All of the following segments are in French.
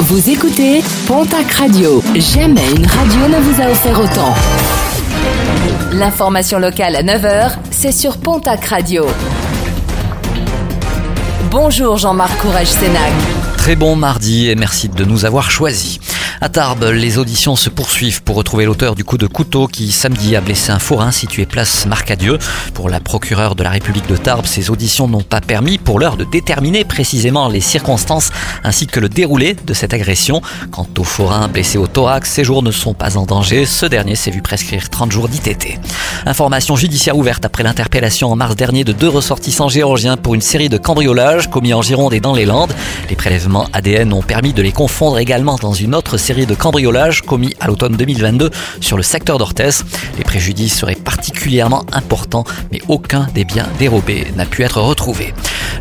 Vous écoutez Pontac Radio. Jamais une radio ne vous a offert autant. L'information locale à 9h, c'est sur Pontac Radio. Bonjour Jean-Marc Courage Sénac. Très bon mardi et merci de nous avoir choisis. À Tarbes, les auditions se poursuivent pour retrouver l'auteur du coup de couteau qui samedi a blessé un forain situé place Marcadieu. Pour la procureure de la République de Tarbes, ces auditions n'ont pas permis pour l'heure de déterminer précisément les circonstances ainsi que le déroulé de cette agression. Quant au forain blessé au thorax, ses jours ne sont pas en danger. Ce dernier s'est vu prescrire 30 jours d'ITT. Information judiciaire ouverte après l'interpellation en mars dernier de deux ressortissants géorgiens pour une série de cambriolages commis en Gironde et dans les Landes. Les prélèvements ADN ont permis de les confondre également dans une autre série de cambriolages commis à l'automne 2022 sur le secteur d'Orthès. Les préjudices seraient particulièrement importants, mais aucun des biens dérobés n'a pu être retrouvé.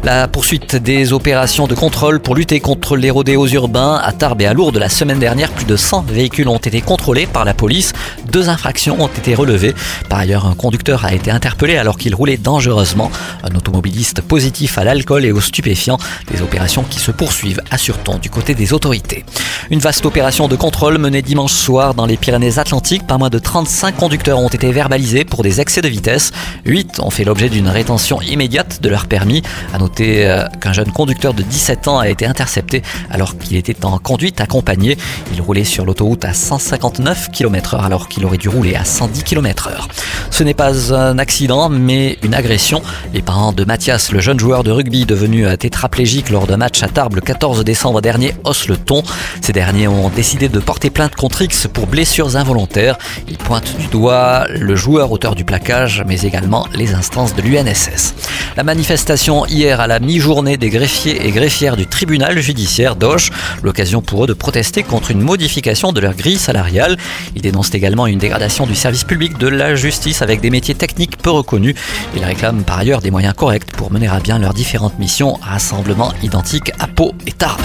La poursuite des opérations de contrôle pour lutter contre les rodéos urbains à Tarbes et à Lourdes la semaine dernière, plus de 100 véhicules ont été contrôlés par la police. Deux infractions ont été relevées. Par ailleurs, un conducteur a été interpellé alors qu'il roulait dangereusement. Un automobiliste positif à l'alcool et aux stupéfiants. Des opérations qui se poursuivent, assure-t-on, du côté des autorités. Une vaste opération de contrôle menée dimanche soir dans les Pyrénées-Atlantiques. Pas moins de 35 conducteurs ont été verbalisés pour des excès de vitesse. 8 ont fait l'objet d'une rétention immédiate de leur permis. Euh, qu'un jeune conducteur de 17 ans a été intercepté alors qu'il était en conduite accompagnée. Il roulait sur l'autoroute à 159 km/h alors qu'il aurait dû rouler à 110 km/h. Ce n'est pas un accident mais une agression. Les parents de Mathias, le jeune joueur de rugby devenu euh, tétraplégique lors d'un match à Tarbes le 14 décembre dernier, haussent le ton. Ces derniers ont décidé de porter plainte contre X pour blessures involontaires. Ils pointent du doigt le joueur auteur du plaquage, mais également les instances de l'UNSS. La manifestation hier à la mi-journée des greffiers et greffières du tribunal judiciaire d'Auch, l'occasion pour eux de protester contre une modification de leur grille salariale. Ils dénoncent également une dégradation du service public de la justice avec des métiers techniques peu reconnus. Ils réclament par ailleurs des moyens corrects pour mener à bien leurs différentes missions, rassemblements identiques à Pau et Tarbes.